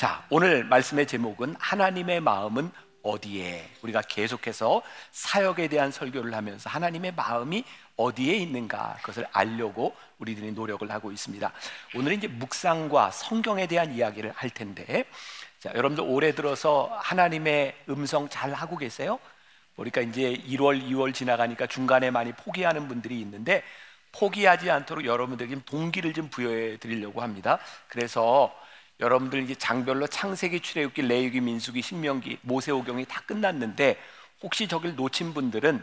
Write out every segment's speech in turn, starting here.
자, 오늘 말씀의 제목은 하나님의 마음은 어디에? 우리가 계속해서 사역에 대한 설교를 하면서 하나님의 마음이 어디에 있는가 그것을 알려고 우리들이 노력을 하고 있습니다. 오늘은 이제 묵상과 성경에 대한 이야기를 할 텐데, 자, 여러분들 올해 들어서 하나님의 음성 잘 하고 계세요? 그러니까 이제 1월, 2월 지나가니까 중간에 많이 포기하는 분들이 있는데 포기하지 않도록 여러분들에게 동기를 좀 부여해 드리려고 합니다. 그래서 여러분들 이제 장별로 창세기, 출애굽기, 레위기, 민수기, 신명기, 모세오경이 다 끝났는데 혹시 저길 놓친 분들은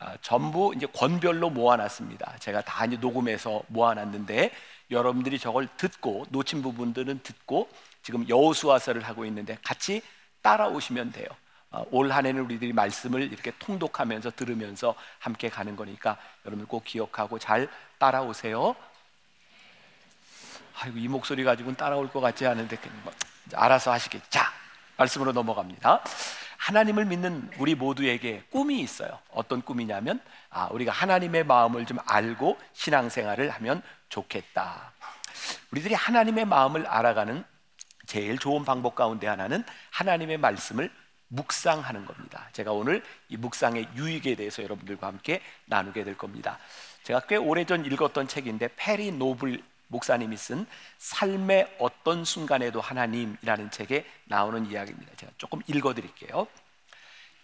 아, 전부 이제 권별로 모아놨습니다. 제가 다 이제 녹음해서 모아놨는데 여러분들이 저걸 듣고 놓친 부분들은 듣고 지금 여호수아서를 하고 있는데 같이 따라오시면 돼요. 아, 올 한해는 우리들이 말씀을 이렇게 통독하면서 들으면서 함께 가는 거니까 여러분 꼭 기억하고 잘 따라오세요. 아이고 이 목소리 가지고는 따라올 것 같지 않은데 뭐, 알아서 하시겠. 자 말씀으로 넘어갑니다. 하나님을 믿는 우리 모두에게 꿈이 있어요. 어떤 꿈이냐면 아 우리가 하나님의 마음을 좀 알고 신앙생활을 하면 좋겠다. 우리들이 하나님의 마음을 알아가는 제일 좋은 방법 가운데 하나는 하나님의 말씀을 묵상하는 겁니다. 제가 오늘 이 묵상의 유익에 대해서 여러분들과 함께 나누게 될 겁니다. 제가 꽤 오래전 읽었던 책인데 페리 노블 목사님이 쓴 삶의 어떤 순간에도 하나님이라는 책에 나오는 이야기입니다. 제가 조금 읽어 드릴게요.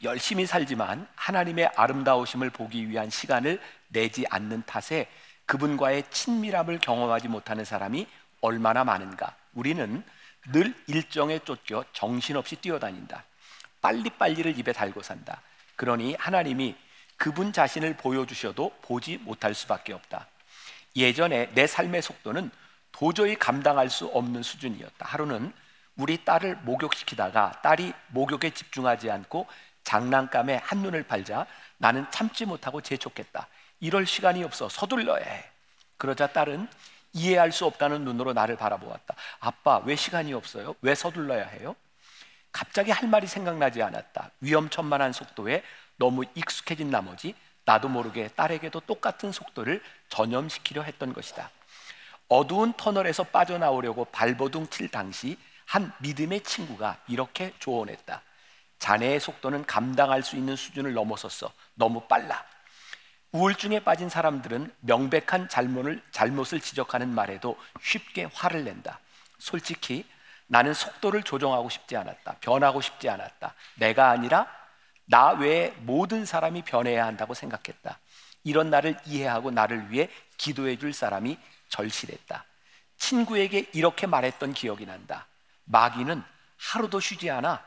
열심히 살지만 하나님의 아름다우심을 보기 위한 시간을 내지 않는 탓에 그분과의 친밀함을 경험하지 못하는 사람이 얼마나 많은가. 우리는 늘 일정에 쫓겨 정신없이 뛰어다닌다. 빨리빨리를 입에 달고 산다. 그러니 하나님이 그분 자신을 보여주셔도 보지 못할 수밖에 없다. 예전에 내 삶의 속도는 도저히 감당할 수 없는 수준이었다. 하루는 우리 딸을 목욕시키다가 딸이 목욕에 집중하지 않고 장난감에 한눈을 팔자 나는 참지 못하고 재촉했다. 이럴 시간이 없어 서둘러야 해. 그러자 딸은 이해할 수 없다는 눈으로 나를 바라보았다. 아빠, 왜 시간이 없어요? 왜 서둘러야 해요? 갑자기 할 말이 생각나지 않았다. 위험천만한 속도에 너무 익숙해진 나머지 나도 모르게 딸에게도 똑같은 속도를 전염시키려 했던 것이다. 어두운 터널에서 빠져나오려고 발버둥 칠 당시 한 믿음의 친구가 이렇게 조언했다. 자네의 속도는 감당할 수 있는 수준을 넘어섰어. 너무 빨라. 우울증에 빠진 사람들은 명백한 잘못을, 잘못을 지적하는 말에도 쉽게 화를 낸다. 솔직히 나는 속도를 조정하고 싶지 않았다. 변하고 싶지 않았다. 내가 아니라 나 외에 모든 사람이 변해야 한다고 생각했다. 이런 나를 이해하고 나를 위해 기도해 줄 사람이 절실했다. 친구에게 이렇게 말했던 기억이 난다. 마귀는 하루도 쉬지 않아.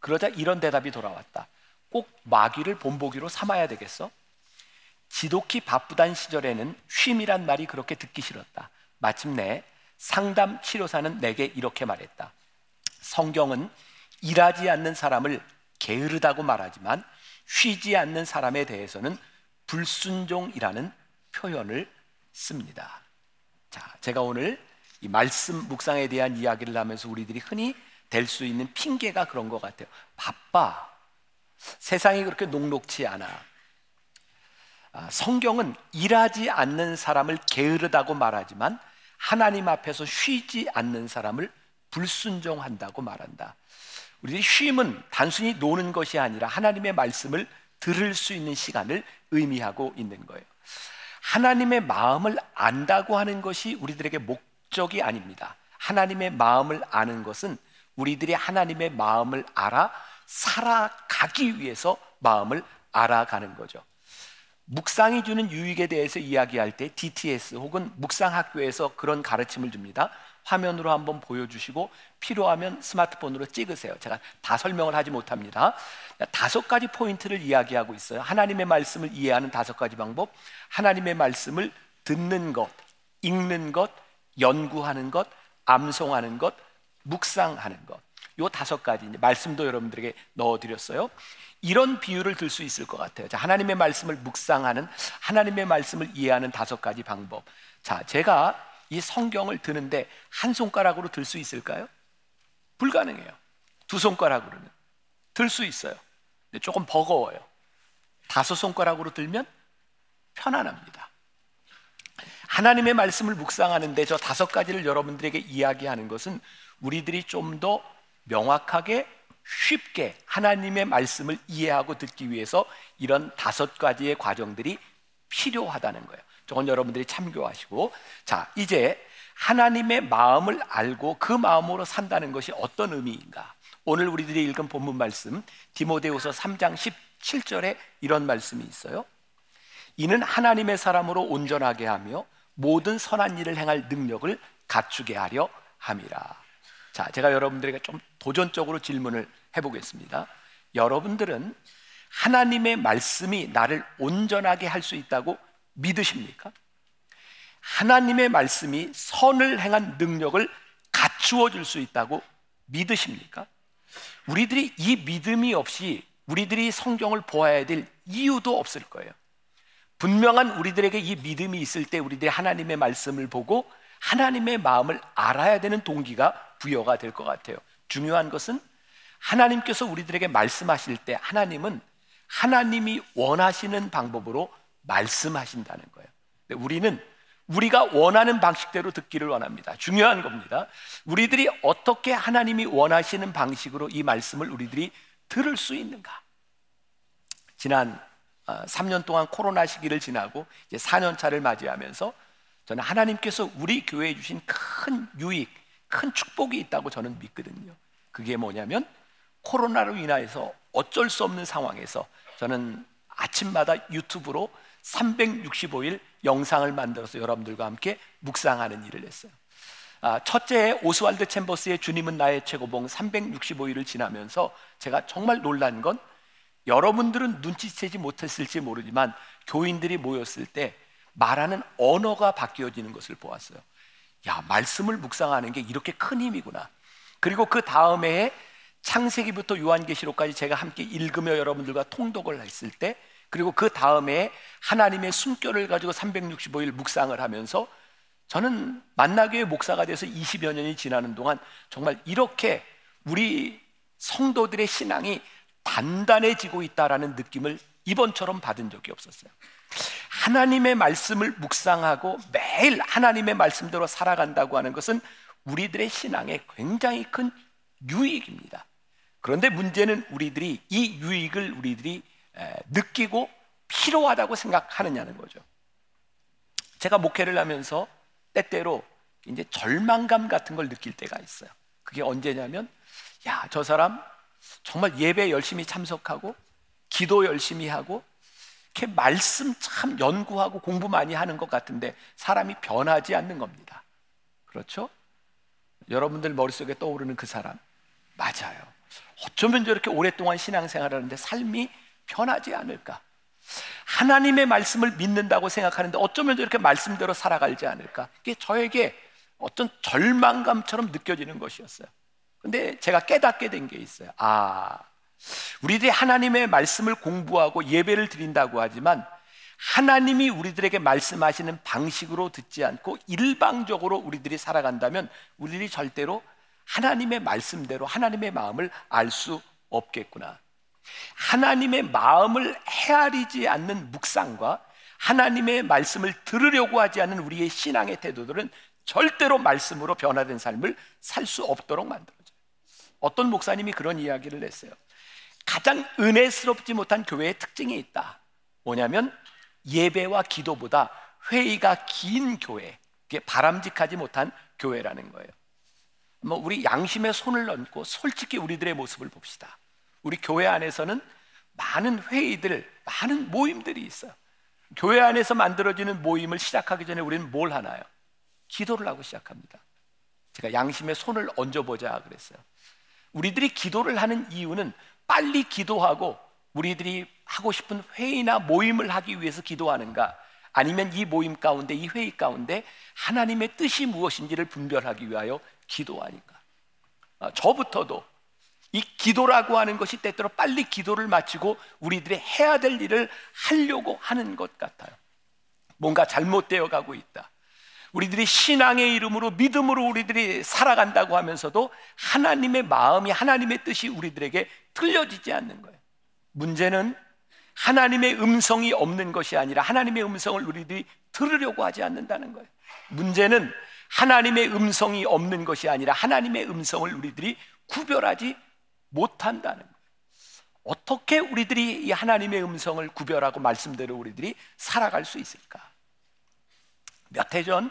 그러자 이런 대답이 돌아왔다. 꼭 마귀를 본보기로 삼아야 되겠어? 지독히 바쁘단 시절에는 쉼이란 말이 그렇게 듣기 싫었다. 마침내 상담 치료사는 내게 이렇게 말했다. 성경은 일하지 않는 사람을 게으르다고 말하지만 쉬지 않는 사람에 대해서는 불순종이라는 표현을 씁니다. 자, 제가 오늘 이 말씀 묵상에 대한 이야기를 하면서 우리들이 흔히 될 수 있는 핑계가 그런 것 같아요. 바빠. 세상이 그렇게 녹록치 않아. 아, 성경은 일하지 않는 사람을 게으르다고 말하지만 하나님 앞에서 쉬지 않는 사람을 불순종한다고 말한다. 우리 쉼은 단순히 노는 것이 아니라 하나님의 말씀을 들을 수 있는 시간을 의미하고 있는 거예요. 하나님의 마음을 안다고 하는 것이 우리들에게 목적이 아닙니다. 하나님의 마음을 아는 것은 우리들이 하나님의 마음을 알아 살아가기 위해서 마음을 알아가는 거죠. 묵상이 주는 유익에 대해서 이야기할 때 DTS 혹은 묵상학교에서 그런 가르침을 줍니다. 화면으로 한번 보여주시고 필요하면 스마트폰으로 찍으세요. 제가 다 설명을 하지 못합니다. 다섯 가지 포인트를 이야기하고 있어요. 하나님의 말씀을 이해하는 다섯 가지 방법. 하나님의 말씀을 듣는 것, 읽는 것, 연구하는 것, 암송하는 것, 묵상하는 것. 요 다섯 가지 말씀도 여러분들에게 넣어드렸어요. 이런 비유를 들 수 있을 것 같아요. 자, 하나님의 말씀을 묵상하는 하나님의 말씀을 이해하는 다섯 가지 방법. 자, 제가 이 성경을 드는데 한 손가락으로 들 수 있을까요? 불가능해요. 두 손가락으로는 들 수 있어요. 근데 조금 버거워요. 다섯 손가락으로 들면 편안합니다. 하나님의 말씀을 묵상하는데 저 다섯 가지를 여러분들에게 이야기하는 것은 우리들이 좀 더 명확하게 쉽게 하나님의 말씀을 이해하고 듣기 위해서 이런 다섯 가지의 과정들이 필요하다는 거예요. 저건 여러분들이 참고하시고 자 이제 하나님의 마음을 알고 그 마음으로 산다는 것이 어떤 의미인가? 오늘 우리들이 읽은 본문 말씀 디모데후서 3장 17절에 이런 말씀이 있어요. 이는 하나님의 사람으로 온전하게 하며 모든 선한 일을 행할 능력을 갖추게 하려 함이라. 자, 제가 여러분들에게 좀 도전적으로 질문을 해보겠습니다. 여러분들은 하나님의 말씀이 나를 온전하게 할 수 있다고 믿으십니까? 하나님의 말씀이 선을 행한 능력을 갖추어 줄 수 있다고 믿으십니까? 우리들이 이 믿음이 없이 우리들이 성경을 보아야 될 이유도 없을 거예요. 분명한 우리들에게 이 믿음이 있을 때 우리들이 하나님의 말씀을 보고 하나님의 마음을 알아야 되는 동기가 부여가 될 것 같아요. 중요한 것은 하나님께서 우리들에게 말씀하실 때 하나님은 하나님이 원하시는 방법으로 말씀하신다는 거예요. 우리는 우리가 원하는 방식대로 듣기를 원합니다. 중요한 겁니다. 우리들이 어떻게 하나님이 원하시는 방식으로 이 말씀을 우리들이 들을 수 있는가? 지난 3년 어, 동안 코로나 시기를 지나고 이제 4년 차를 맞이하면서 저는 하나님께서 우리 교회에 주신 큰 유익, 큰 축복이 있다고 저는 믿거든요. 그게 뭐냐면 코로나로 인하여서 어쩔 수 없는 상황에서 저는 아침마다 유튜브로 365일 영상을 만들어서 여러분들과 함께 묵상하는 일을 했어요. 아, 첫째 오스왈드 챔버스의 주님은 나의 최고봉 365일을 지나면서 제가 정말 놀란 건 여러분들은 눈치채지 못했을지 모르지만 교인들이 모였을 때 말하는 언어가 바뀌어지는 것을 보았어요. 야, 말씀을 묵상하는 게 이렇게 큰 힘이구나. 그리고 그 다음에 창세기부터 요한계시록까지 제가 함께 읽으며 여러분들과 통독을 했을 때 그리고 그 다음에 하나님의 숨결을 가지고 365일 묵상을 하면서 저는 만나교회 목사가 돼서 20여 년이 지나는 동안 정말 이렇게 우리 성도들의 신앙이 단단해지고 있다라는 느낌을 이번처럼 받은 적이 없었어요. 하나님의 말씀을 묵상하고 매일 하나님의 말씀대로 살아간다고 하는 것은 우리들의 신앙에 굉장히 큰 유익입니다. 그런데 문제는 우리들이 이 유익을 우리들이 느끼고 필요하다고 생각하느냐는 거죠. 제가 목회를 하면서 때때로 이제 절망감 같은 걸 느낄 때가 있어요. 그게 언제냐면, 야, 저 사람 정말 예배 열심히 참석하고, 기도 열심히 하고, 이렇게 말씀 참 연구하고 공부 많이 하는 것 같은데, 사람이 변하지 않는 겁니다. 그렇죠? 여러분들 머릿속에 떠오르는 그 사람. 맞아요. 어쩌면 저렇게 오랫동안 신앙생활 하는데 삶이 변하지 않을까? 하나님의 말씀을 믿는다고 생각하는데 어쩌면 저렇게 말씀대로 살아가지 않을까? 이게 저에게 어떤 절망감처럼 느껴지는 것이었어요. 근데 제가 깨닫게 된 게 있어요. 아, 우리들이 하나님의 말씀을 공부하고 예배를 드린다고 하지만 하나님이 우리들에게 말씀하시는 방식으로 듣지 않고 일방적으로 우리들이 살아간다면 우리들이 절대로 하나님의 말씀대로 하나님의 마음을 알 수 없겠구나. 하나님의 마음을 헤아리지 않는 묵상과 하나님의 말씀을 들으려고 하지 않는 우리의 신앙의 태도들은 절대로 말씀으로 변화된 삶을 살 수 없도록 만들어져요. 어떤 목사님이 그런 이야기를 했어요. 가장 은혜스럽지 못한 교회의 특징이 있다. 뭐냐면 예배와 기도보다 회의가 긴 교회, 그게 바람직하지 못한 교회라는 거예요. 뭐 우리 양심에 손을 얹고 솔직히 우리들의 모습을 봅시다. 우리 교회 안에서는 많은 회의들, 많은 모임들이 있어요. 교회 안에서 만들어지는 모임을 시작하기 전에 우리는 뭘 하나요? 기도를 하고 시작합니다. 제가 양심에 손을 얹어보자 그랬어요. 우리들이 기도를 하는 이유는 빨리 기도하고 우리들이 하고 싶은 회의나 모임을 하기 위해서 기도하는가? 아니면 이 모임 가운데, 이 회의 가운데 하나님의 뜻이 무엇인지를 분별하기 위하여 기도하니까. 아, 저부터도 이 기도라고 하는 것이 때때로 빨리 기도를 마치고 우리들이 해야 될 일을 하려고 하는 것 같아요. 뭔가 잘못되어 가고 있다. 우리들이 신앙의 이름으로 믿음으로 우리들이 살아간다고 하면서도 하나님의 마음이 하나님의 뜻이 우리들에게 들려지지 않는 거예요. 문제는 하나님의 음성이 없는 것이 아니라 하나님의 음성을 우리들이 들으려고 하지 않는다는 거예요. 문제는 하나님의 음성이 없는 것이 아니라 하나님의 음성을 우리들이 구별하지 못한다는 거예요. 어떻게 우리들이 이 하나님의 음성을 구별하고 말씀대로 우리들이 살아갈 수 있을까? 몇 해 전,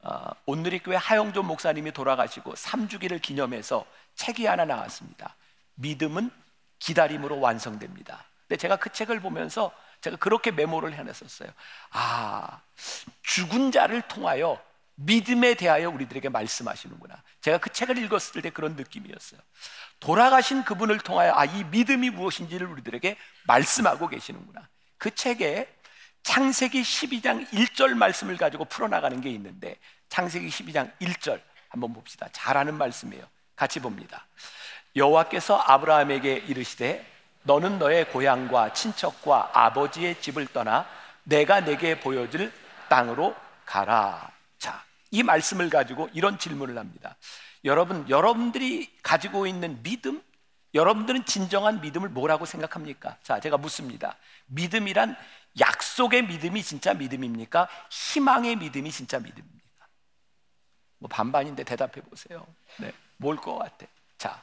어, 온누리 교회 하영조 목사님이 돌아가시고 3주기를 기념해서 책이 하나 나왔습니다. 믿음은 기다림으로 완성됩니다. 근데 제가 그 책을 보면서 제가 그렇게 메모를 해놨었어요. 아, 죽은 자를 통하여 믿음에 대하여 우리들에게 말씀하시는구나. 제가 그 책을 읽었을 때 그런 느낌이었어요. 돌아가신 그분을 통하여 아, 이 믿음이 무엇인지를 우리들에게 말씀하고 계시는구나. 그 책에 창세기 12장 1절 말씀을 가지고 풀어나가는 게 있는데 창세기 12장 1절 한번 봅시다. 잘하는 말씀이에요. 같이 봅니다. 여호와께서 아브라함에게 이르시되 너는 너의 고향과 친척과 아버지의 집을 떠나 내가 내게 보여줄 땅으로 가라. 자, 이 말씀을 가지고 이런 질문을 합니다. 여러분, 여러분들이 가지고 있는 믿음, 여러분들은 진정한 믿음을 뭐라고 생각합니까? 자, 제가 묻습니다. 믿음이란 약속의 믿음이 진짜 믿음입니까? 희망의 믿음이 진짜 믿음입니까? 뭐 반반인데 대답해 보세요. 네, 뭘 것 같아? 자,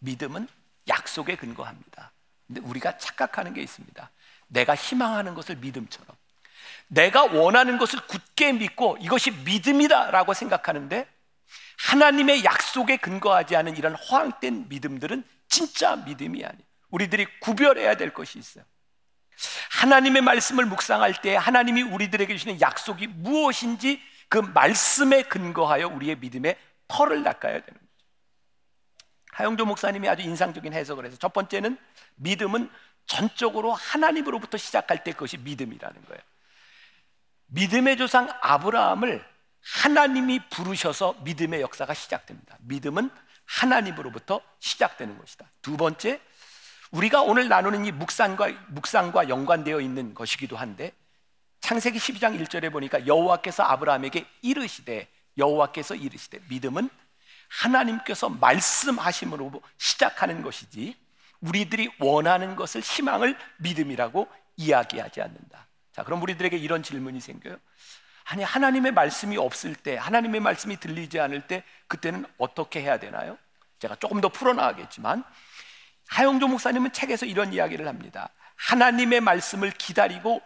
믿음은 약속에 근거합니다. 근데 우리가 착각하는 게 있습니다. 내가 희망하는 것을 믿음처럼 내가 원하는 것을 굳게 믿고 이것이 믿음이다라고 생각하는데 하나님의 약속에 근거하지 않은 이런 허황된 믿음들은 진짜 믿음이 아니에요. 우리들이 구별해야 될 것이 있어요. 하나님의 말씀을 묵상할 때 하나님이 우리들에게 주시는 약속이 무엇인지 그 말씀에 근거하여 우리의 믿음의 털을 닦아야 되는 거죠. 하영조 목사님이 아주 인상적인 해석을 해서 첫 번째는 믿음은 전적으로 하나님으로부터 시작할 때 그것이 믿음이라는 거예요. 믿음의 조상 아브라함을 하나님이 부르셔서 믿음의 역사가 시작됩니다. 믿음은 하나님으로부터 시작되는 것이다. 두 번째, 우리가 오늘 나누는 이 묵상과 묵상과 연관되어 있는 것이기도 한데 창세기 12장 1절에 보니까 여호와께서 아브라함에게 이르시되 여호와께서 이르시되 믿음은 하나님께서 말씀하심으로 시작하는 것이지 우리들이 원하는 것을 희망을 믿음이라고 이야기하지 않는다. 자, 그럼 우리들에게 이런 질문이 생겨요. 아니 하나님의 말씀이 없을 때 하나님의 말씀이 들리지 않을 때 그때는 어떻게 해야 되나요? 제가 조금 더 풀어나가겠지만 하영조 목사님은 책에서 이런 이야기를 합니다. 하나님의 말씀을 기다리고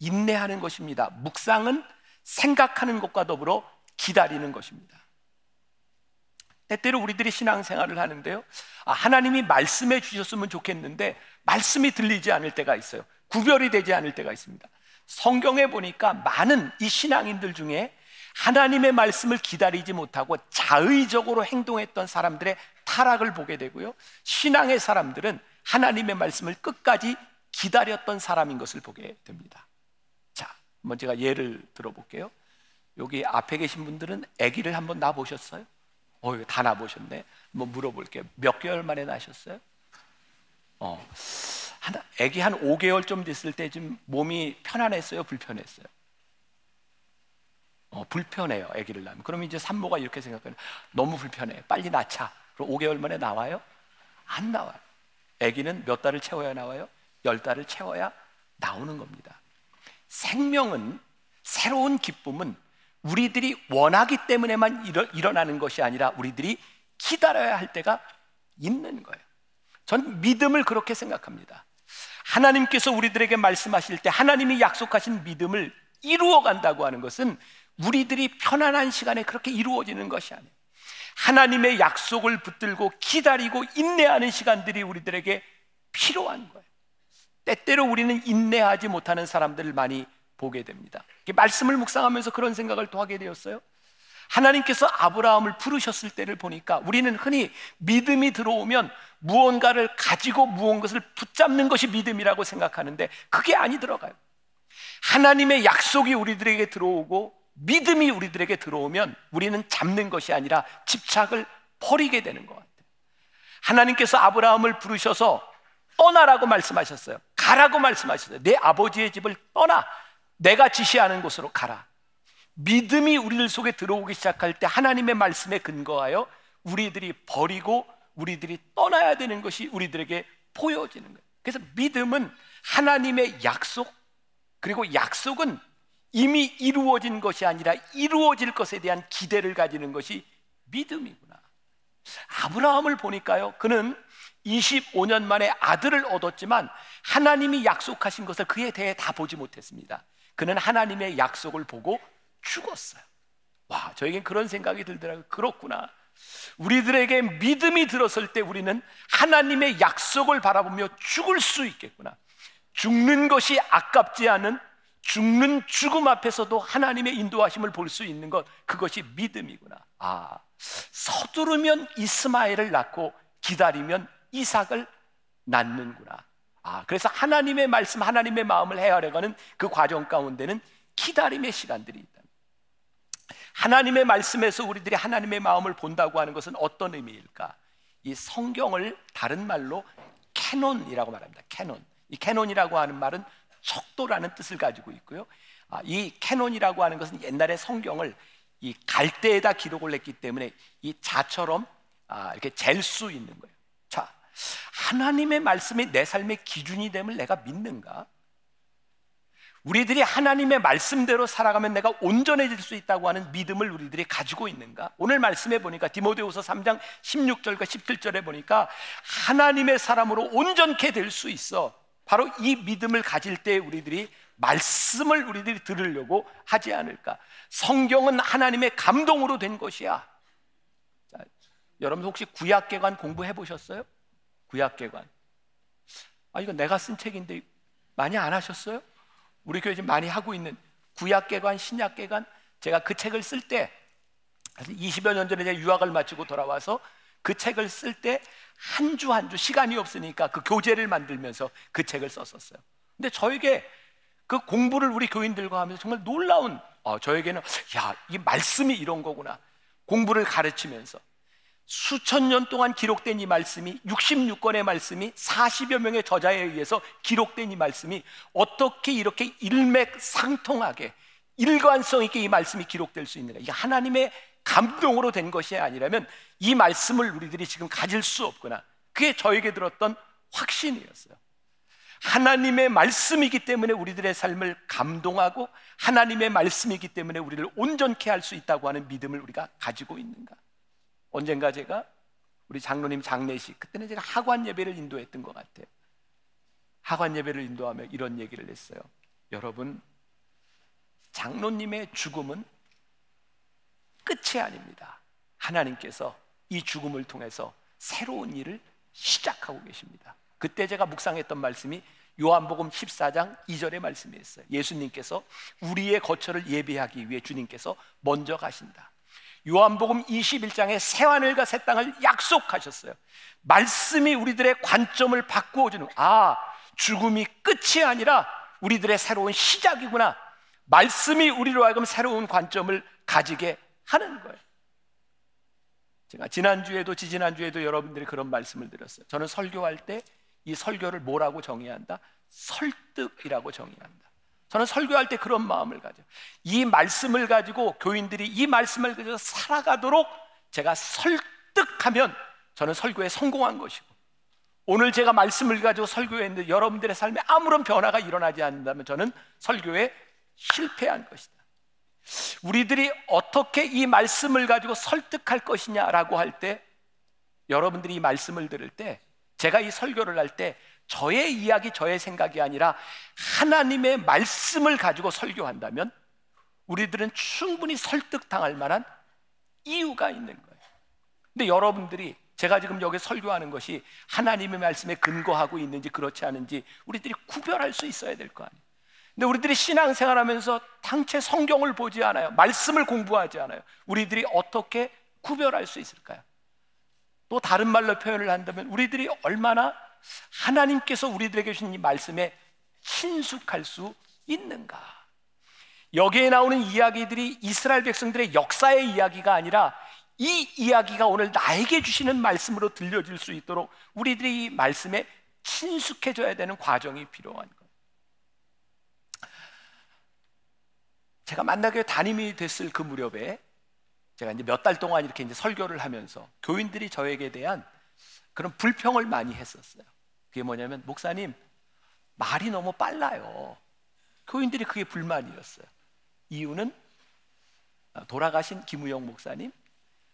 인내하는 것입니다. 묵상은 생각하는 것과 더불어 기다리는 것입니다. 때때로 우리들이 신앙생활을 하는데요. 아, 하나님이 말씀해 주셨으면 좋겠는데 말씀이 들리지 않을 때가 있어요. 구별이 되지 않을 때가 있습니다. 성경에 보니까 많은 이 신앙인들 중에 하나님의 말씀을 기다리지 못하고 자의적으로 행동했던 사람들의 타락을 보게 되고요. 신앙의 사람들은 하나님의 말씀을 끝까지 기다렸던 사람인 것을 보게 됩니다. 자, 한번 제가 예를 들어볼게요. 여기 앞에 계신 분들은 아기를 한번 낳아 보셨어요? 어, 다 낳아 보셨네. 한번 물어볼게요. 몇 개월 만에 낳으셨어요? 어. 한 아기 한 5개월 좀 됐을 때 좀 몸이 편안했어요, 불편했어요. 어, 불편해요, 아기를 낳으면. 그럼 이제 산모가 이렇게 생각해요. 너무 불편해. 빨리 낳자. 그럼 5개월 만에 나와요? 안 나와요. 아기는 몇 달을 채워야 나와요? 열 달을 채워야 나오는 겁니다. 생명은 새로운 기쁨은 우리들이 원하기 때문에만 일어, 일어나는 것이 아니라 우리들이 기다려야 할 때가 있는 거예요. 전 믿음을 그렇게 생각합니다. 하나님께서 우리들에게 말씀하실 때 하나님이 약속하신 믿음을 이루어 간다고 하는 것은 우리들이 편안한 시간에 그렇게 이루어지는 것이 아니에요. 하나님의 약속을 붙들고 기다리고 인내하는 시간들이 우리들에게 필요한 거예요. 때때로 우리는 인내하지 못하는 사람들을 많이 보게 됩니다. 말씀을 묵상하면서 그런 생각을 또 하게 되었어요. 하나님께서 아브라함을 부르셨을 때를 보니까 우리는 흔히 믿음이 들어오면 무언가를 가지고 무언가를 붙잡는 것이 믿음이라고 생각하는데 그게 아니 들어가요. 하나님의 약속이 우리들에게 들어오고 믿음이 우리들에게 들어오면 우리는 잡는 것이 아니라 집착을 버리게 되는 것 같아요. 하나님께서 아브라함을 부르셔서 떠나라고 말씀하셨어요. 가라고 말씀하셨어요. 내 아버지의 집을 떠나 내가 지시하는 곳으로 가라. 믿음이 우리들 속에 들어오기 시작할 때 하나님의 말씀에 근거하여 우리들이 버리고 우리들이 떠나야 되는 것이 우리들에게 보여지는 거예요. 그래서 믿음은 하나님의 약속 그리고 약속은 이미 이루어진 것이 아니라 이루어질 것에 대한 기대를 가지는 것이 믿음이구나. 아브라함을 보니까요. 그는 25년 만에 아들을 얻었지만 하나님이 약속하신 것을 그에 대해 다 보지 못했습니다. 그는 하나님의 약속을 보고 죽었어요. 와, 저에겐 그런 생각이 들더라고요. 그렇구나. 우리들에게 믿음이 들었을 때 우리는 하나님의 약속을 바라보며 죽을 수 있겠구나. 죽는 것이 아깝지 않은 죽는 죽음 앞에서도 하나님의 인도하심을 볼 수 있는 것 그것이 믿음이구나. 아, 서두르면 이스마엘을 낳고 기다리면 이삭을 낳는구나. 아, 그래서 하나님의 말씀, 하나님의 마음을 헤아려가는 그 과정 가운데는 기다림의 시간들이 있다. 하나님의 말씀에서 우리들이 하나님의 마음을 본다고 하는 것은 어떤 의미일까? 이 성경을 다른 말로 canon이라고 말합니다. 캐논. 이 canon이라고 하는 말은 척도라는 뜻을 가지고 있고요. 아, 이 canon이라고 하는 것은 옛날에 성경을 이 갈대에다 기록을 했기 때문에 이 자처럼 아, 이렇게 잴 수 있는 거예요. 자, 하나님의 말씀이 내 삶의 기준이 됨을 내가 믿는가? 우리들이 하나님의 말씀대로 살아가면 내가 온전해질 수 있다고 하는 믿음을 우리들이 가지고 있는가? 오늘 말씀해 보니까 디모데후서 3장 16절과 17절에 보니까 하나님의 사람으로 온전케 될 수 있어. 바로 이 믿음을 가질 때 우리들이 말씀을 우리들이 들으려고 하지 않을까? 성경은 하나님의 감동으로 된 것이야. 자, 여러분 혹시 구약계관 공부해 보셨어요? 구약계관. 아 이거 내가 쓴 책인데 많이 안 하셨어요? 우리 교회 지금 많이 하고 있는 구약계관, 신약계관 제가 그 책을 쓸 때 20여 년 전에 유학을 마치고 돌아와서 그 책을 쓸 때 한 주 한 주 시간이 없으니까 그 교재를 만들면서 그 책을 썼었어요. 근데 저에게 그 공부를 우리 교인들과 하면서 정말 놀라운 어, 저에게는 야, 이 말씀이 이런 거구나. 공부를 가르치면서 수천 년 동안 기록된 이 말씀이 66권의 말씀이 40여 명의 저자에 의해서 기록된 이 말씀이 어떻게 이렇게 일맥상통하게 일관성 있게 이 말씀이 기록될 수 있는가? 이게 하나님의 감동으로 된 것이 아니라면 이 말씀을 우리들이 지금 가질 수 없구나. 그게 저에게 들었던 확신이었어요. 하나님의 말씀이기 때문에 우리들의 삶을 감동하고 하나님의 말씀이기 때문에 우리를 온전케 할 수 있다고 하는 믿음을 우리가 가지고 있는가? 언젠가 제가 우리 장로님 장례식 그때는 제가 하관 예배를 인도했던 것 같아요. 하관 예배를 인도하며 이런 얘기를 했어요. 여러분, 장로님의 죽음은 끝이 아닙니다. 하나님께서 이 죽음을 통해서 새로운 일을 시작하고 계십니다. 그때 제가 묵상했던 말씀이 요한복음 14장 2절의 말씀이었어요. 예수님께서 우리의 거처를 예비하기 위해 주님께서 먼저 가신다. 요한복음 21장에 새하늘과 새 땅을 약속하셨어요. 말씀이 우리들의 관점을 바꾸어 주는 아, 죽음이 끝이 아니라 우리들의 새로운 시작이구나. 말씀이 우리로 하여금 새로운 관점을 가지게 하는 거예요. 제가 지난주에도 지지난주에도 여러분들이 그런 말씀을 드렸어요. 저는 설교할 때 이 설교를 뭐라고 정의한다? 설득이라고 정의한다. 저는 설교할 때 그런 마음을 가져. 이 말씀을 가지고 교인들이 이 말씀을 가지고 살아가도록 제가 설득하면 저는 설교에 성공한 것이고 오늘 제가 말씀을 가지고 설교했는데 여러분들의 삶에 아무런 변화가 일어나지 않는다면 저는 설교에 실패한 것이다. 우리들이 어떻게 이 말씀을 가지고 설득할 것이냐라고 할 때 여러분들이 이 말씀을 들을 때 제가 이 설교를 할 때 저의 이야기, 저의 생각이 아니라 하나님의 말씀을 가지고 설교한다면 우리들은 충분히 설득당할 만한 이유가 있는 거예요. 근데 여러분들이 제가 지금 여기 설교하는 것이 하나님의 말씀에 근거하고 있는지 그렇지 않은지 우리들이 구별할 수 있어야 될 거 아니에요. 근데 우리들이 신앙생활 하면서 당체 성경을 보지 않아요. 말씀을 공부하지 않아요. 우리들이 어떻게 구별할 수 있을까요? 또 다른 말로 표현을 한다면 우리들이 얼마나 하나님께서 우리들에게 주신 이 말씀에 친숙할 수 있는가? 여기에 나오는 이야기들이 이스라엘 백성들의 역사의 이야기가 아니라 이 이야기가 오늘 나에게 주시는 말씀으로 들려질 수 있도록 우리들이 이 말씀에 친숙해져야 되는 과정이 필요한 거예요. 제가 만나게 담임이 됐을 그 무렵에 제가 이제 몇 달 동안 이렇게 이제 설교를 하면서 교인들이 저에게 대한 그런 불평을 많이 했었어요. 그게 뭐냐면 목사님 말이 너무 빨라요. 교인들이 그게 불만이었어요. 이유는 돌아가신 김우영 목사님,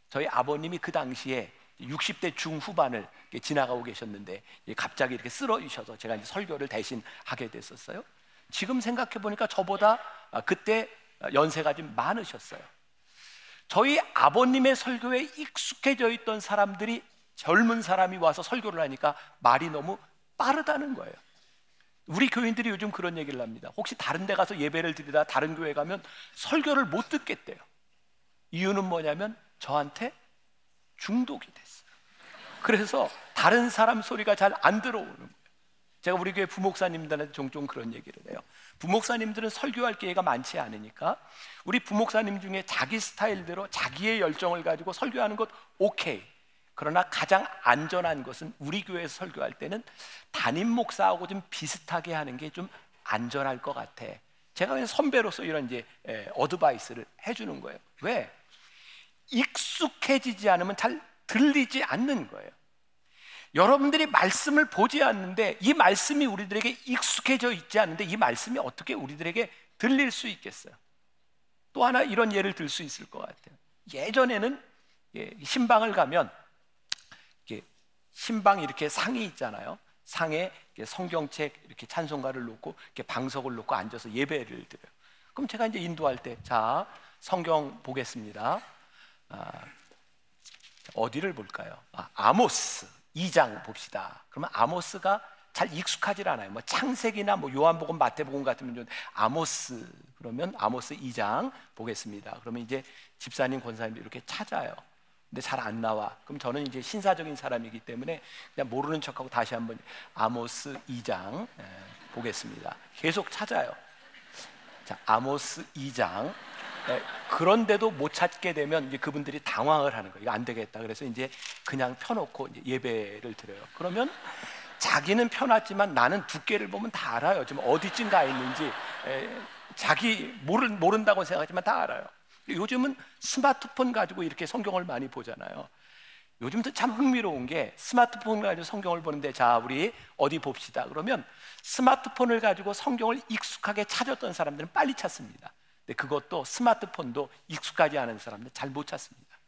저희 아버님이 그 당시에 60대 중후반을 지나가고 계셨는데 갑자기 이렇게 쓰러지셔서 제가 이제 설교를 대신 하게 됐었어요. 지금 생각해 보니까 저보다 그때 연세가 좀 많으셨어요. 저희 아버님의 설교에 익숙해져 있던 사람들이 젊은 사람이 와서 설교를 하니까 말이 너무 빠르다는 거예요. 우리 교인들이 요즘 그런 얘기를 합니다. 혹시 다른 데 가서 예배를 드리다 다른 교회 가면 설교를 못 듣겠대요. 이유는 뭐냐면 저한테 중독이 됐어요. 그래서 다른 사람 소리가 잘 안 들어오는 거예요. 제가 우리 교회 부목사님들한테 종종 그런 얘기를 해요. 부목사님들은 설교할 기회가 많지 않으니까 우리 부목사님 중에 자기 스타일대로 자기의 열정을 가지고 설교하는 것 오케이. 그러나 가장 안전한 것은 우리 교회에서 설교할 때는 담임 목사하고 좀 비슷하게 하는 게 좀 안전할 것 같아. 제가 그냥 선배로서 이런 이제 어드바이스를 해주는 거예요. 왜? 익숙해지지 않으면 잘 들리지 않는 거예요. 여러분들이 말씀을 보지 않는데 이 말씀이 우리들에게 익숙해져 있지 않는데 이 말씀이 어떻게 우리들에게 들릴 수 있겠어요? 또 하나 이런 예를 들 수 있을 것 같아요. 예전에는 신방을 가면 신방 이렇게 상이 있잖아요. 상에 성경책 이렇게 찬송가를 놓고 이렇게 방석을 놓고 앉아서 예배를 드려요. 그럼 제가 이제 인도할 때, 자 성경 보겠습니다. 아, 어디를 볼까요? 아, 아모스 2장 봅시다. 그러면 아모스가 잘 익숙하질 않아요. 뭐 창세기나 뭐 요한복음, 마태복음 같으면 좀 아모스 그러면 아모스 2장 보겠습니다. 그러면 이제 집사님, 권사님 이렇게 찾아요. 근데 잘 안 나와. 그럼 저는 이제 신사적인 사람이기 때문에 그냥 모르는 척하고 다시 한번 아모스 2장 예, 보겠습니다. 계속 찾아요. 자, 아모스 2장 예, 그런데도 못 찾게 되면 이제 그분들이 당황을 하는 거예요. 이거 안 되겠다. 그래서 이제 그냥 펴놓고 이제 예배를 드려요. 그러면 자기는 펴놨지만 나는 두께를 보면 다 알아요. 지금 어디쯤 가 있는지 에, 예, 자기 모른, 모른다고 생각하지만 다 알아요. 요즘은 스마트폰 가지고 이렇게 성경을 많이 보잖아요. 요즘도 참 흥미로운 게 스마트폰 가지고 성경을 보는데 자 우리 어디 봅시다. 그러면 스마트폰을 가지고 성경을 익숙하게 찾았던 사람들은 빨리 찾습니다. 근데 그것도 스마트폰도 익숙하지 않은 사람들 잘 못 찾습니다.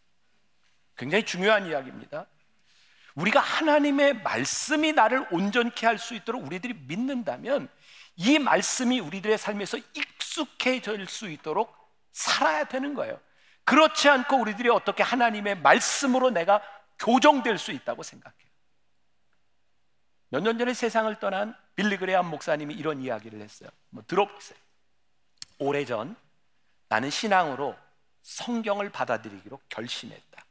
굉장히 중요한 이야기입니다. 우리가 하나님의 말씀이 나를 온전케 할 수 있도록 우리들이 믿는다면 이 말씀이 우리들의 삶에서 익숙해질 수 있도록 살아야 되는 거예요. 그렇지 않고 우리들이 어떻게 하나님의 말씀으로 내가 교정될 수 있다고 생각해요. 몇 년 전에 세상을 떠난 빌리 그레암 목사님이 이런 이야기를 했어요. 뭐 들어보세요. 오래전 나는 신앙으로 성경을 받아들이기로 결심했다.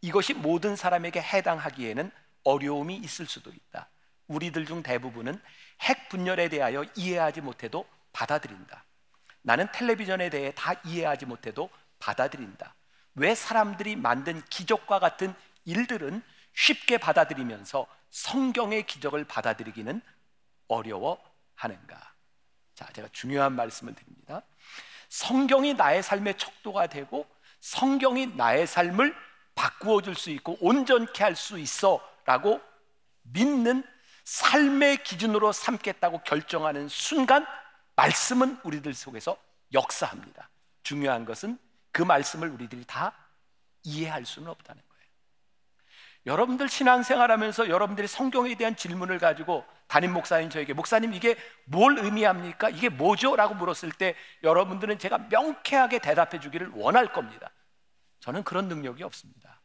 이것이 모든 사람에게 해당하기에는 어려움이 있을 수도 있다. 우리들 중 대부분은 핵 분열에 대하여 이해하지 못해도 받아들인다. 나는 텔레비전에 대해 다 이해하지 못해도 받아들인다. 왜 사람들이 만든 기적과 같은 일들은 쉽게 받아들이면서 성경의 기적을 받아들이기는 어려워 하는가? 자, 제가 중요한 말씀을 드립니다. 성경이 나의 삶의 척도가 되고 성경이 나의 삶을 바꾸어 줄 수 있고 온전케 할 수 있어라고 믿는 삶의 기준으로 삼겠다고 결정하는 순간 말씀은 우리들 속에서 역사합니다. 중요한 것은 그 말씀을 우리들이 다 이해할 수는 없다는 거예요. 여러분들 신앙생활 하면서 여러분들이 성경에 대한 질문을 가지고 담임 목사님 저에게 목사님 이게 뭘 의미합니까? 이게 뭐죠? 라고 물었을 때 여러분들은 제가 명쾌하게 대답해 주기를 원할 겁니다. 저는 그런 능력이 없습니다.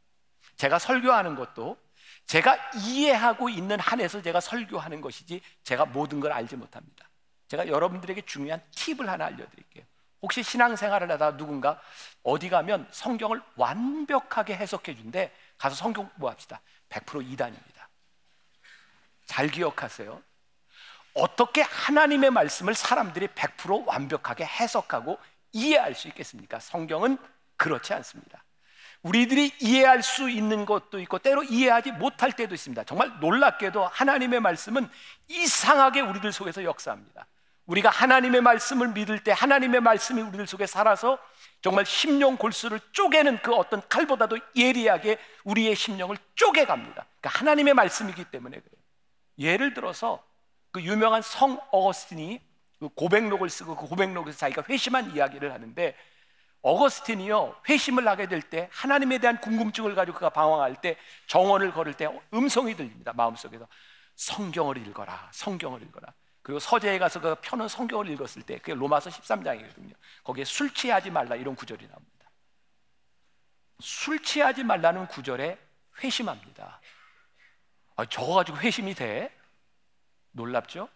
제가 설교하는 것도 제가 이해하고 있는 한에서 제가 설교하는 것이지 제가 모든 걸 알지 못합니다. 제가 여러분들에게 중요한 팁을 하나 알려드릴게요. 혹시 신앙생활을 하다가 누군가 어디 가면 성경을 완벽하게 해석해 준대 가서 성경 공부합시다. 100% 이단입니다. 잘 기억하세요. 어떻게 하나님의 말씀을 사람들이 100% 완벽하게 해석하고 이해할 수 있겠습니까? 성경은 그렇지 않습니다. 우리들이 이해할 수 있는 것도 있고 때로 이해하지 못할 때도 있습니다. 정말 놀랍게도 하나님의 말씀은 이상하게 우리들 속에서 역사합니다. 우리가 하나님의 말씀을 믿을 때 하나님의 말씀이 우리들 속에 살아서 정말 심령 골수를 쪼개는 그 어떤 칼보다도 예리하게 우리의 심령을 쪼개갑니다. 그러니까 하나님의 말씀이기 때문에 그래요. 예를 들어서 그 유명한 성 어거스틴이 그 고백록을 쓰고 그 고백록에서 자기가 회심한 이야기를 하는데 어거스틴이요 회심을 하게 될 때 하나님에 대한 궁금증을 가지고 그가 방황할 때 정원을 걸을 때 음성이 들립니다 마음속에서 성경을 읽어라 성경을 읽어라 그리고 서재에 가서 그 펴는 성경을 읽었을 때 그게 로마서 13장이거든요 거기에 술 취하지 말라 이런 구절이 나옵니다 술 취하지 말라는 구절에 회심합니다 아, 저거 가지고 회심이 돼? 놀랍죠?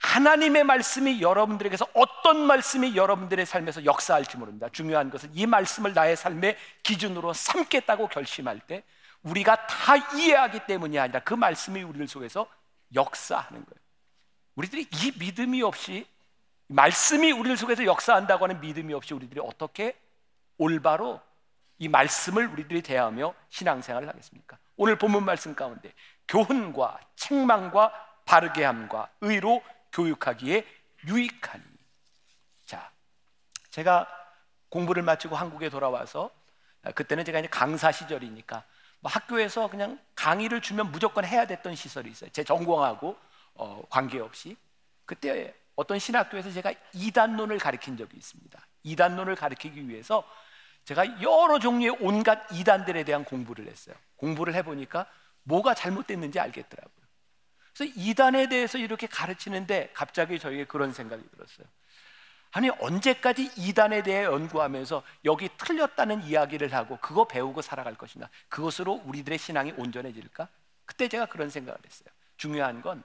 하나님의 말씀이 여러분들에게서 어떤 말씀이 여러분들의 삶에서 역사할지 모릅니다. 중요한 것은 이 말씀을 나의 삶의 기준으로 삼겠다고 결심할 때 우리가 다 이해하기 때문이 아니라 그 말씀이 우리들 속에서 역사하는 거예요. 우리들이 이 믿음이 없이 말씀이 우리들 속에서 역사한다고 하는 믿음이 없이 우리들이 어떻게 올바로 이 말씀을 우리들이 대하며 신앙생활을 하겠습니까? 오늘 본문 말씀 가운데 교훈과 책망과 바르게 함과 의로 교육하기에 유익하니. 자, 제가 공부를 마치고 한국에 돌아와서 그때는 제가 이제 강사 시절이니까 뭐 학교에서 그냥 강의를 주면 무조건 해야 됐던 시설이 있어요. 제 전공하고 어, 관계없이 그때 어떤 신학교에서 제가 이단론을 가르친 적이 있습니다. 이단론을 가르치기 위해서 제가 여러 종류의 온갖 이단들에 대한 공부를 했어요. 공부를 해보니까 뭐가 잘못됐는지 알겠더라고요. 그래서 이단에 대해서 이렇게 가르치는데 갑자기 저에게 그런 생각이 들었어요. 아니 언제까지 이단에 대해 연구하면서 여기 틀렸다는 이야기를 하고 그거 배우고 살아갈 것이냐 그것으로 우리들의 신앙이 온전해질까? 그때 제가 그런 생각을 했어요. 중요한 건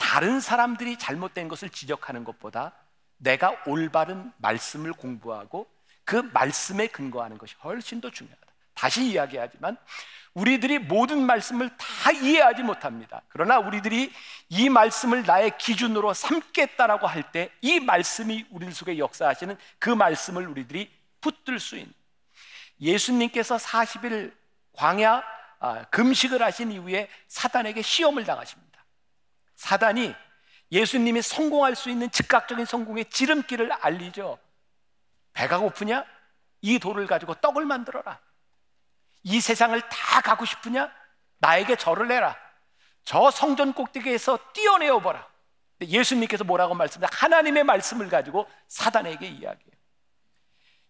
다른 사람들이 잘못된 것을 지적하는 것보다 내가 올바른 말씀을 공부하고 그 말씀에 근거하는 것이 훨씬 더 중요하다. 다시 이야기하지만 우리들이 모든 말씀을 다 이해하지 못합니다. 그러나 우리들이 이 말씀을 나의 기준으로 삼겠다라고 할 때 이 말씀이 우리 속에 역사하시는 그 말씀을 우리들이 붙들 수 있는 예수님께서 40일 광야 아, 금식을 하신 이후에 사단에게 시험을 당하십니다. 사단이 예수님이 성공할 수 있는 즉각적인 성공의 지름길을 알리죠. 배가 고프냐? 이 돌을 가지고 떡을 만들어라. 이 세상을 다 가고 싶으냐? 나에게 절을 해라. 저 성전 꼭대기에서 뛰어내어 보라. 예수님께서 뭐라고 말씀하세요? 하나님의 말씀을 가지고 사단에게 이야기해요.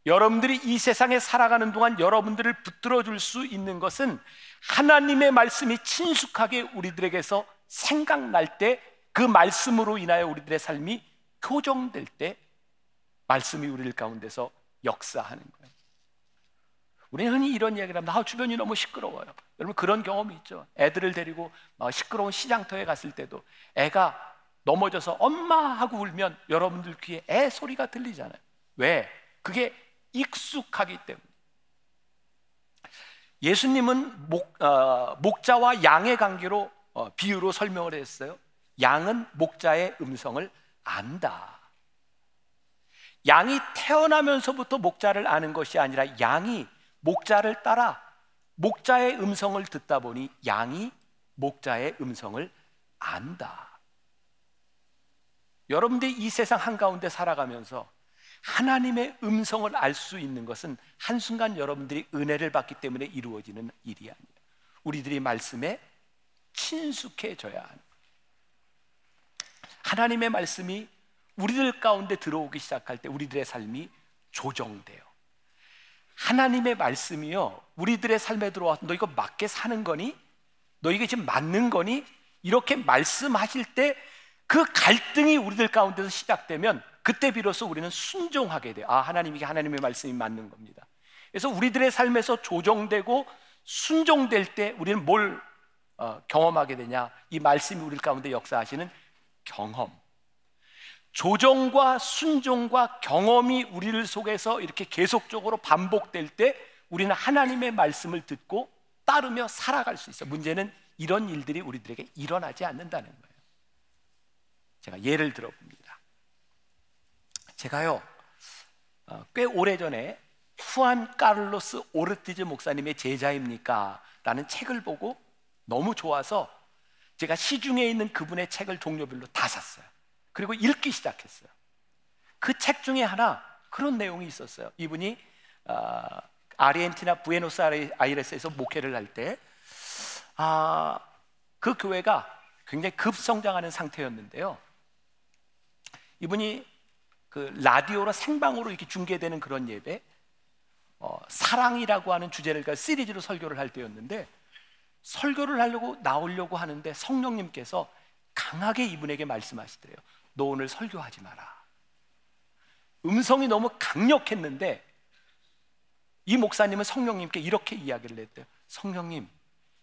여러분들이 이 세상에 살아가는 동안 여러분들을 붙들어 줄 수 있는 것은 하나님의 말씀이 친숙하게 우리들에게서 생각날 때 그 말씀으로 인하여 우리들의 삶이 교정될 때 말씀이 우리들 가운데서 역사하는 거예요. 우리는 흔히 이런 이야기를 합니다. 아, 주변이 너무 시끄러워요. 여러분 그런 경험이 있죠. 애들을 데리고 시끄러운 시장터에 갔을 때도 애가 넘어져서 엄마 하고 울면 여러분들 귀에 애 소리가 들리잖아요. 왜? 그게 익숙하기 때문에. 예수님은 목, 어, 목자와 양의 관계로 어, 비유로 설명을 했어요. 양은 목자의 음성을 안다. 양이 태어나면서부터 목자를 아는 것이 아니라 양이 목자를 따라 목자의 음성을 듣다 보니 양이 목자의 음성을 안다. 여러분들이 이 세상 한가운데 살아가면서 하나님의 음성을 알 수 있는 것은 한순간 여러분들이 은혜를 받기 때문에 이루어지는 일이 아니에요. 우리들이 말씀에 친숙해져야 하는 하나님의 말씀이 우리들 가운데 들어오기 시작할 때 우리들의 삶이 조정돼요. 하나님의 말씀이요. 우리들의 삶에 들어와서 너 이거 맞게 사는 거니? 너 이게 지금 맞는 거니? 이렇게 말씀하실 때 그 갈등이 우리들 가운데서 시작되면 그때 비로소 우리는 순종하게 돼요. 아, 하나님이 하나님의 말씀이 맞는 겁니다. 그래서 우리들의 삶에서 조정되고 순종될 때 우리는 뭘 어, 경험하게 되냐? 이 말씀이 우리 가운데 역사하시는 경험. 조정과 순종과 경험이 우리를 속에서 이렇게 계속적으로 반복될 때 우리는 하나님의 말씀을 듣고 따르며 살아갈 수 있어요. 문제는 이런 일들이 우리들에게 일어나지 않는다는 거예요. 제가 예를 들어 봅니다. 제가요, 어, 꽤 오래 전에 후안 카를로스 오르티즈 목사님의 제자입니까? 라는 책을 보고 너무 좋아서 제가 시중에 있는 그분의 책을 종류별로 다 샀어요. 그리고 읽기 시작했어요. 그 책 중에 하나 그런 내용이 있었어요. 이분이 어, 아르헨티나 부에노스 아이레스에서 목회를 할 때, 아, 그 교회가 굉장히 급성장하는 상태였는데요. 이분이 그 라디오로 생방으로 이렇게 중계되는 그런 예배, 어, 사랑이라고 하는 주제를 가 시리즈로 설교를 할 때였는데 설교를 하려고 나오려고 하는데 성령님께서 강하게 이분에게 말씀하시더래요. 너 오늘 설교하지 마라. 음성이 너무 강력했는데 이 목사님은 성령님께 이렇게 이야기를 했대요. 성령님,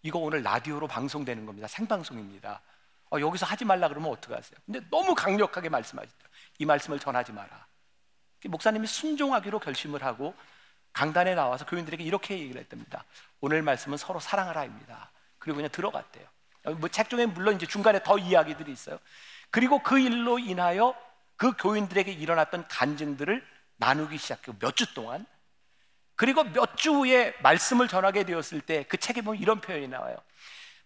이거 오늘 라디오로 방송되는 겁니다. 생방송입니다. 어, 여기서 하지 말라 그러면 어떡하세요? 근데 너무 강력하게 말씀하시더라고요. 이 말씀을 전하지 마라. 목사님이 순종하기로 결심을 하고 강단에 나와서 교인들에게 이렇게 얘기를 했답니다. 오늘 말씀은 서로 사랑하라입니다. 그리고 그냥 들어갔대요. 뭐책 중에 물론 이제 중간에 더 이야기들이 있어요. 그리고 그 일로 인하여 그 교인들에게 일어났던 간증들을 나누기 시작하고 몇 주 동안 그리고 몇 주 후에 말씀을 전하게 되었을 때 그 책에 보면 이런 표현이 나와요.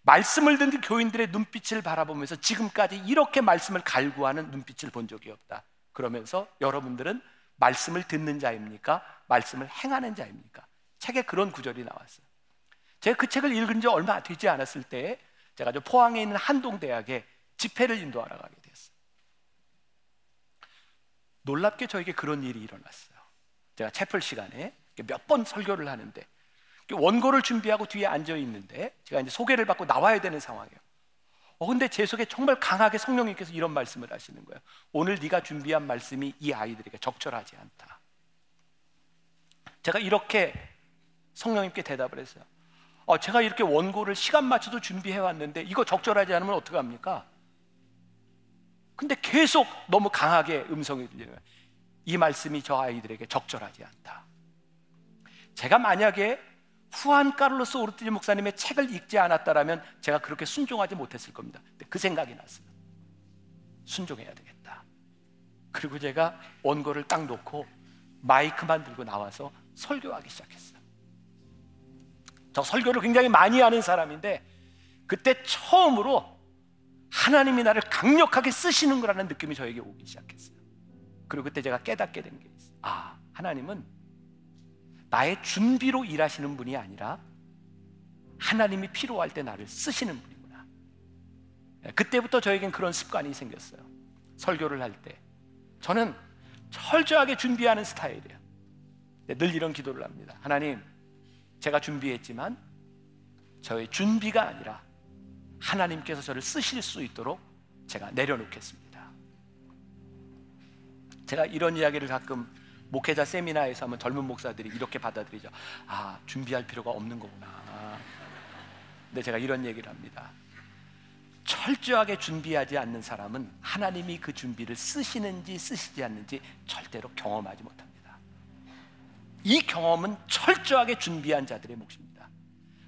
말씀을 듣는 교인들의 눈빛을 바라보면서 지금까지 이렇게 말씀을 갈구하는 눈빛을 본 적이 없다. 그러면서 여러분들은 말씀을 듣는 자입니까? 말씀을 행하는 자입니까? 책에 그런 구절이 나왔어요. 제가 그 책을 읽은 지 얼마 되지 않았을 때 제가 저 포항에 있는 한동대학에 집회를 인도하러 가게 됐어요. 놀랍게 저에게 그런 일이 일어났어요. 제가 채플 시간에 몇 번 설교를 하는데 원고를 준비하고 뒤에 앉아 있는데 제가 이제 소개를 받고 나와야 되는 상황이에요. 어 근데 제 속에 정말 강하게 성령님께서 이런 말씀을 하시는 거예요. 오늘 네가 준비한 말씀이 이 아이들에게 적절하지 않다. 제가 이렇게 성령님께 대답을 했어요. 어, 제가 이렇게 원고를 시간 맞춰서 준비해 왔는데 이거 적절하지 않으면 어떡 합니까? 근데 계속 너무 강하게 음성이 들리는. 이 말씀이 저 아이들에게 적절하지 않다. 제가 만약에 후안 카를로스 오르티지 목사님의 책을 읽지 않았다라면 제가 그렇게 순종하지 못했을 겁니다. 근데 그 생각이 났어요. 순종해야 되겠다. 그리고 제가 원고를 딱 놓고 마이크만 들고 나와서 설교하기 시작했어요. 저 설교를 굉장히 많이 하는 사람인데 그때 처음으로 하나님이 나를 강력하게 쓰시는 거라는 느낌이 저에게 오기 시작했어요. 그리고 그때 제가 깨닫게 된 게 있어요. 아, 하나님은 나의 준비로 일하시는 분이 아니라 하나님이 필요할 때 나를 쓰시는 분이구나. 예, 그때부터 저에겐 그런 습관이 생겼어요. 설교를 할 때. 저는 철저하게 준비하는 스타일이에요. 네, 늘 이런 기도를 합니다. 하나님, 제가 준비했지만 저의 준비가 아니라 하나님께서 저를 쓰실 수 있도록 제가 내려놓겠습니다. 제가 이런 이야기를 가끔 목회자 세미나에서 하면 젊은 목사들이 이렇게 받아들이죠. 아, 준비할 필요가 없는 거구나. 근데 제가 이런 얘기를 합니다. 철저하게 준비하지 않는 사람은 하나님이 그 준비를 쓰시는지 쓰시지 않는지 절대로 경험하지 못합니다. 이 경험은 철저하게 준비한 자들의 몫입니다.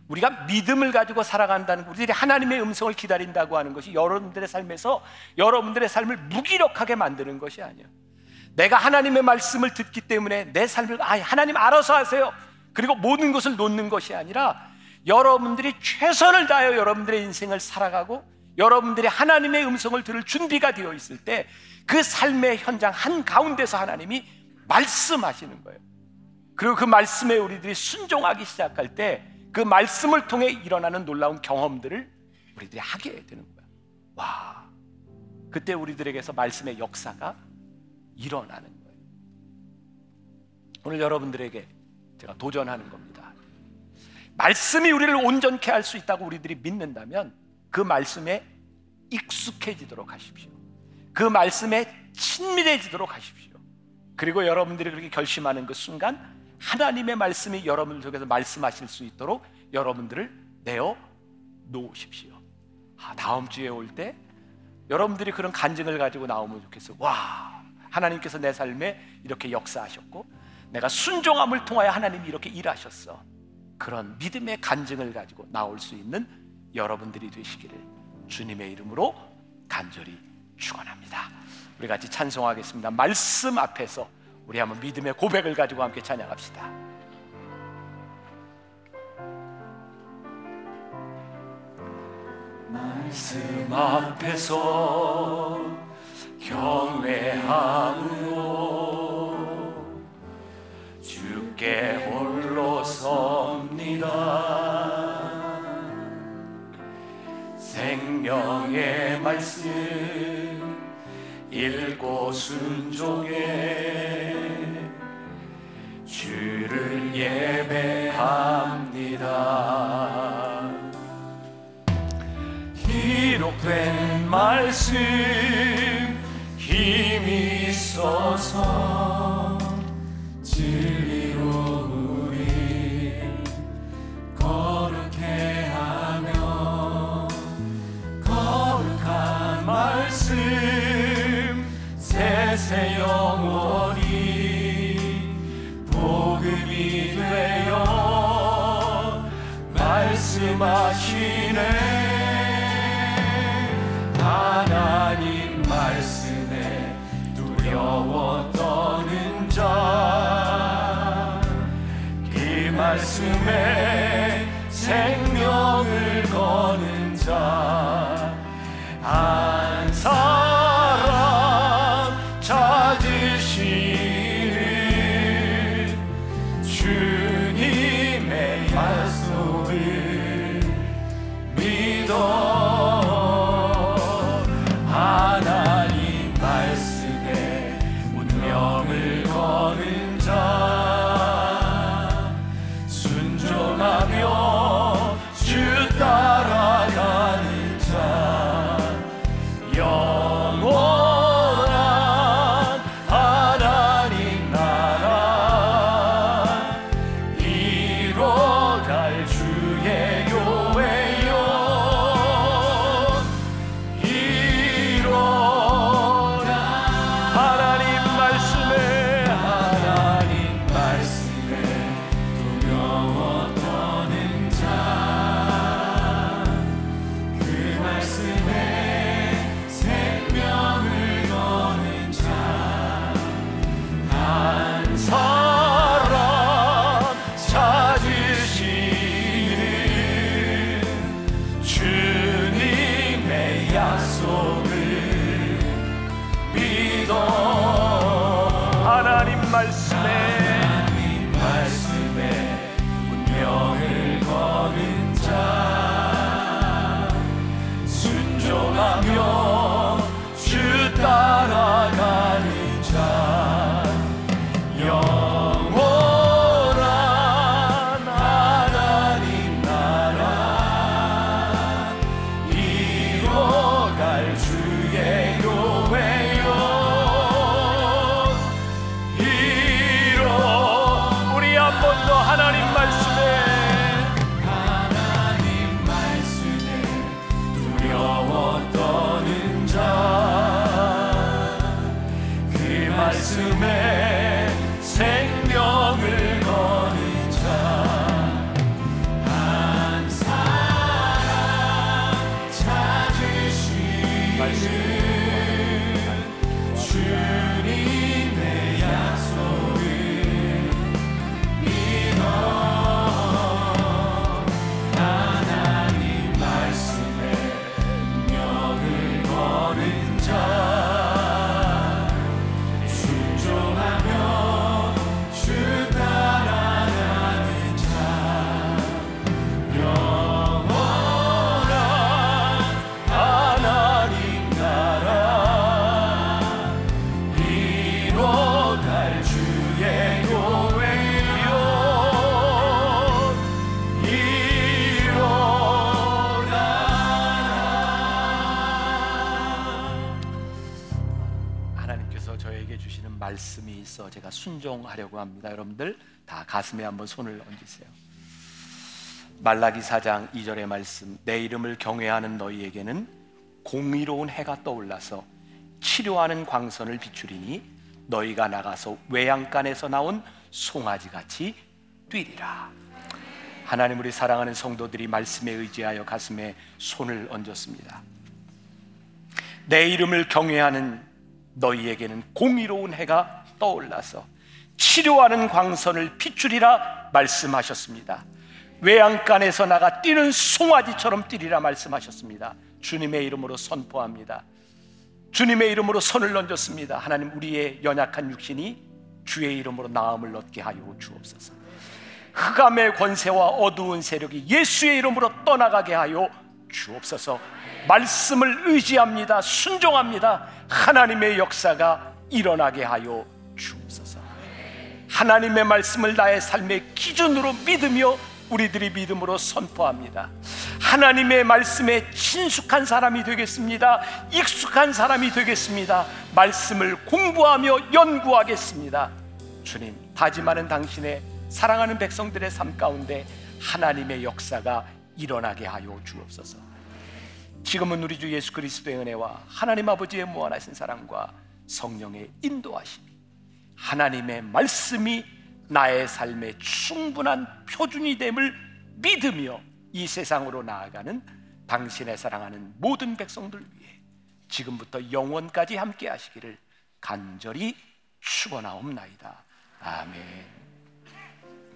우리가 믿음을 가지고 살아간다는 우리들이 하나님의 음성을 기다린다고 하는 것이 여러분들의 삶에서 여러분들의 삶을 무기력하게 만드는 것이 아니에요. 내가 하나님의 말씀을 듣기 때문에 내 삶을 아 하나님 알아서 하세요. 그리고 모든 것을 놓는 것이 아니라 여러분들이 최선을 다하여 여러분들의 인생을 살아가고 여러분들이 하나님의 음성을 들을 준비가 되어 있을 때 그 삶의 현장 한 가운데서 하나님이 말씀하시는 거예요. 그리고 그 말씀에 우리들이 순종하기 시작할 때 그 말씀을 통해 일어나는 놀라운 경험들을 우리들이 하게 되는 거예요. 와, 그때 우리들에게서 말씀의 역사가 일어나는 거예요. 오늘 여러분들에게 제가 도전하는 겁니다. 말씀이 우리를 온전케 할 수 있다고 우리들이 믿는다면 그 말씀에 익숙해지도록 하십시오. 그 말씀에 친밀해지도록 하십시오. 그리고 여러분들이 그렇게 결심하는 그 순간 하나님의 말씀이 여러분들 속에서 말씀하실 수 있도록 여러분들을 내어 놓으십시오. 아, 다음 주에 올 때 여러분들이 그런 간증을 가지고 나오면 좋겠어요. 와, 하나님께서 내 삶에 이렇게 역사하셨고 내가 순종함을 통하여 하나님이 이렇게 일하셨어. 그런 믿음의 간증을 가지고 나올 수 있는 여러분들이 되시기를 주님의 이름으로 간절히 축원합니다. 우리 같이 찬송하겠습니다. 말씀 앞에서 우리 한번 믿음의 고백을 가지고 함께 찬양합시다. 말씀 앞에서 경외함으로 주께 홀로 섭니다 생명의 말씀 읽고 순종해. 주를 예배합니다. 기록된 말씀 힘이 있어서 말씀하시네. 하나님 말씀에 두려워 떠는 자, 이 말씀에 순종하려고 합니다. 여러분들 다 가슴에 한번 손을 얹으세요. 말라기 4장 2절의 말씀 내 이름을 경외하는 너희에게는 공의로운 해가 떠올라서 치료하는 광선을 비추리니 너희가 나가서 외양간에서 나온 송아지 같이 뛰리라. 하나님 우리 사랑하는 성도들이 말씀에 의지하여 가슴에 손을 얹었습니다. 내 이름을 경외하는 너희에게는 공의로운 해가 떠올라서 치료하는 광선을 비추리라 말씀하셨습니다. 외양간에서 나가 뛰는 송아지처럼 뛰리라 말씀하셨습니다. 주님의 이름으로 선포합니다. 주님의 이름으로 손을 얹었습니다. 하나님 우리의 연약한 육신이 주의 이름으로 나음을 얻게 하여 주옵소서. 흑암의 권세와 어두운 세력이 예수의 이름으로 떠나가게 하여 주옵소서. 말씀을 의지합니다. 순종합니다. 하나님의 역사가 일어나게 하여 주옵소서. 하나님의 말씀을 나의 삶의 기준으로 믿으며 우리들이 믿음으로 선포합니다. 하나님의 말씀에 친숙한 사람이 되겠습니다. 익숙한 사람이 되겠습니다. 말씀을 공부하며 연구하겠습니다. 주님, 다짐하는 당신의 사랑하는 백성들의 삶 가운데 하나님의 역사가 일어나게 하여 주옵소서. 지금은 우리 주 예수 그리스도의 은혜와 하나님 아버지의 무한하신 사랑과 성령의 인도하심이 하나님의 말씀이 나의 삶의 충분한 표준이 됨을 믿으며 이 세상으로 나아가는 당신의 사랑하는 모든 백성들 위해 지금부터 영원까지 함께 하시기를 간절히 축원하옵나이다. 아멘.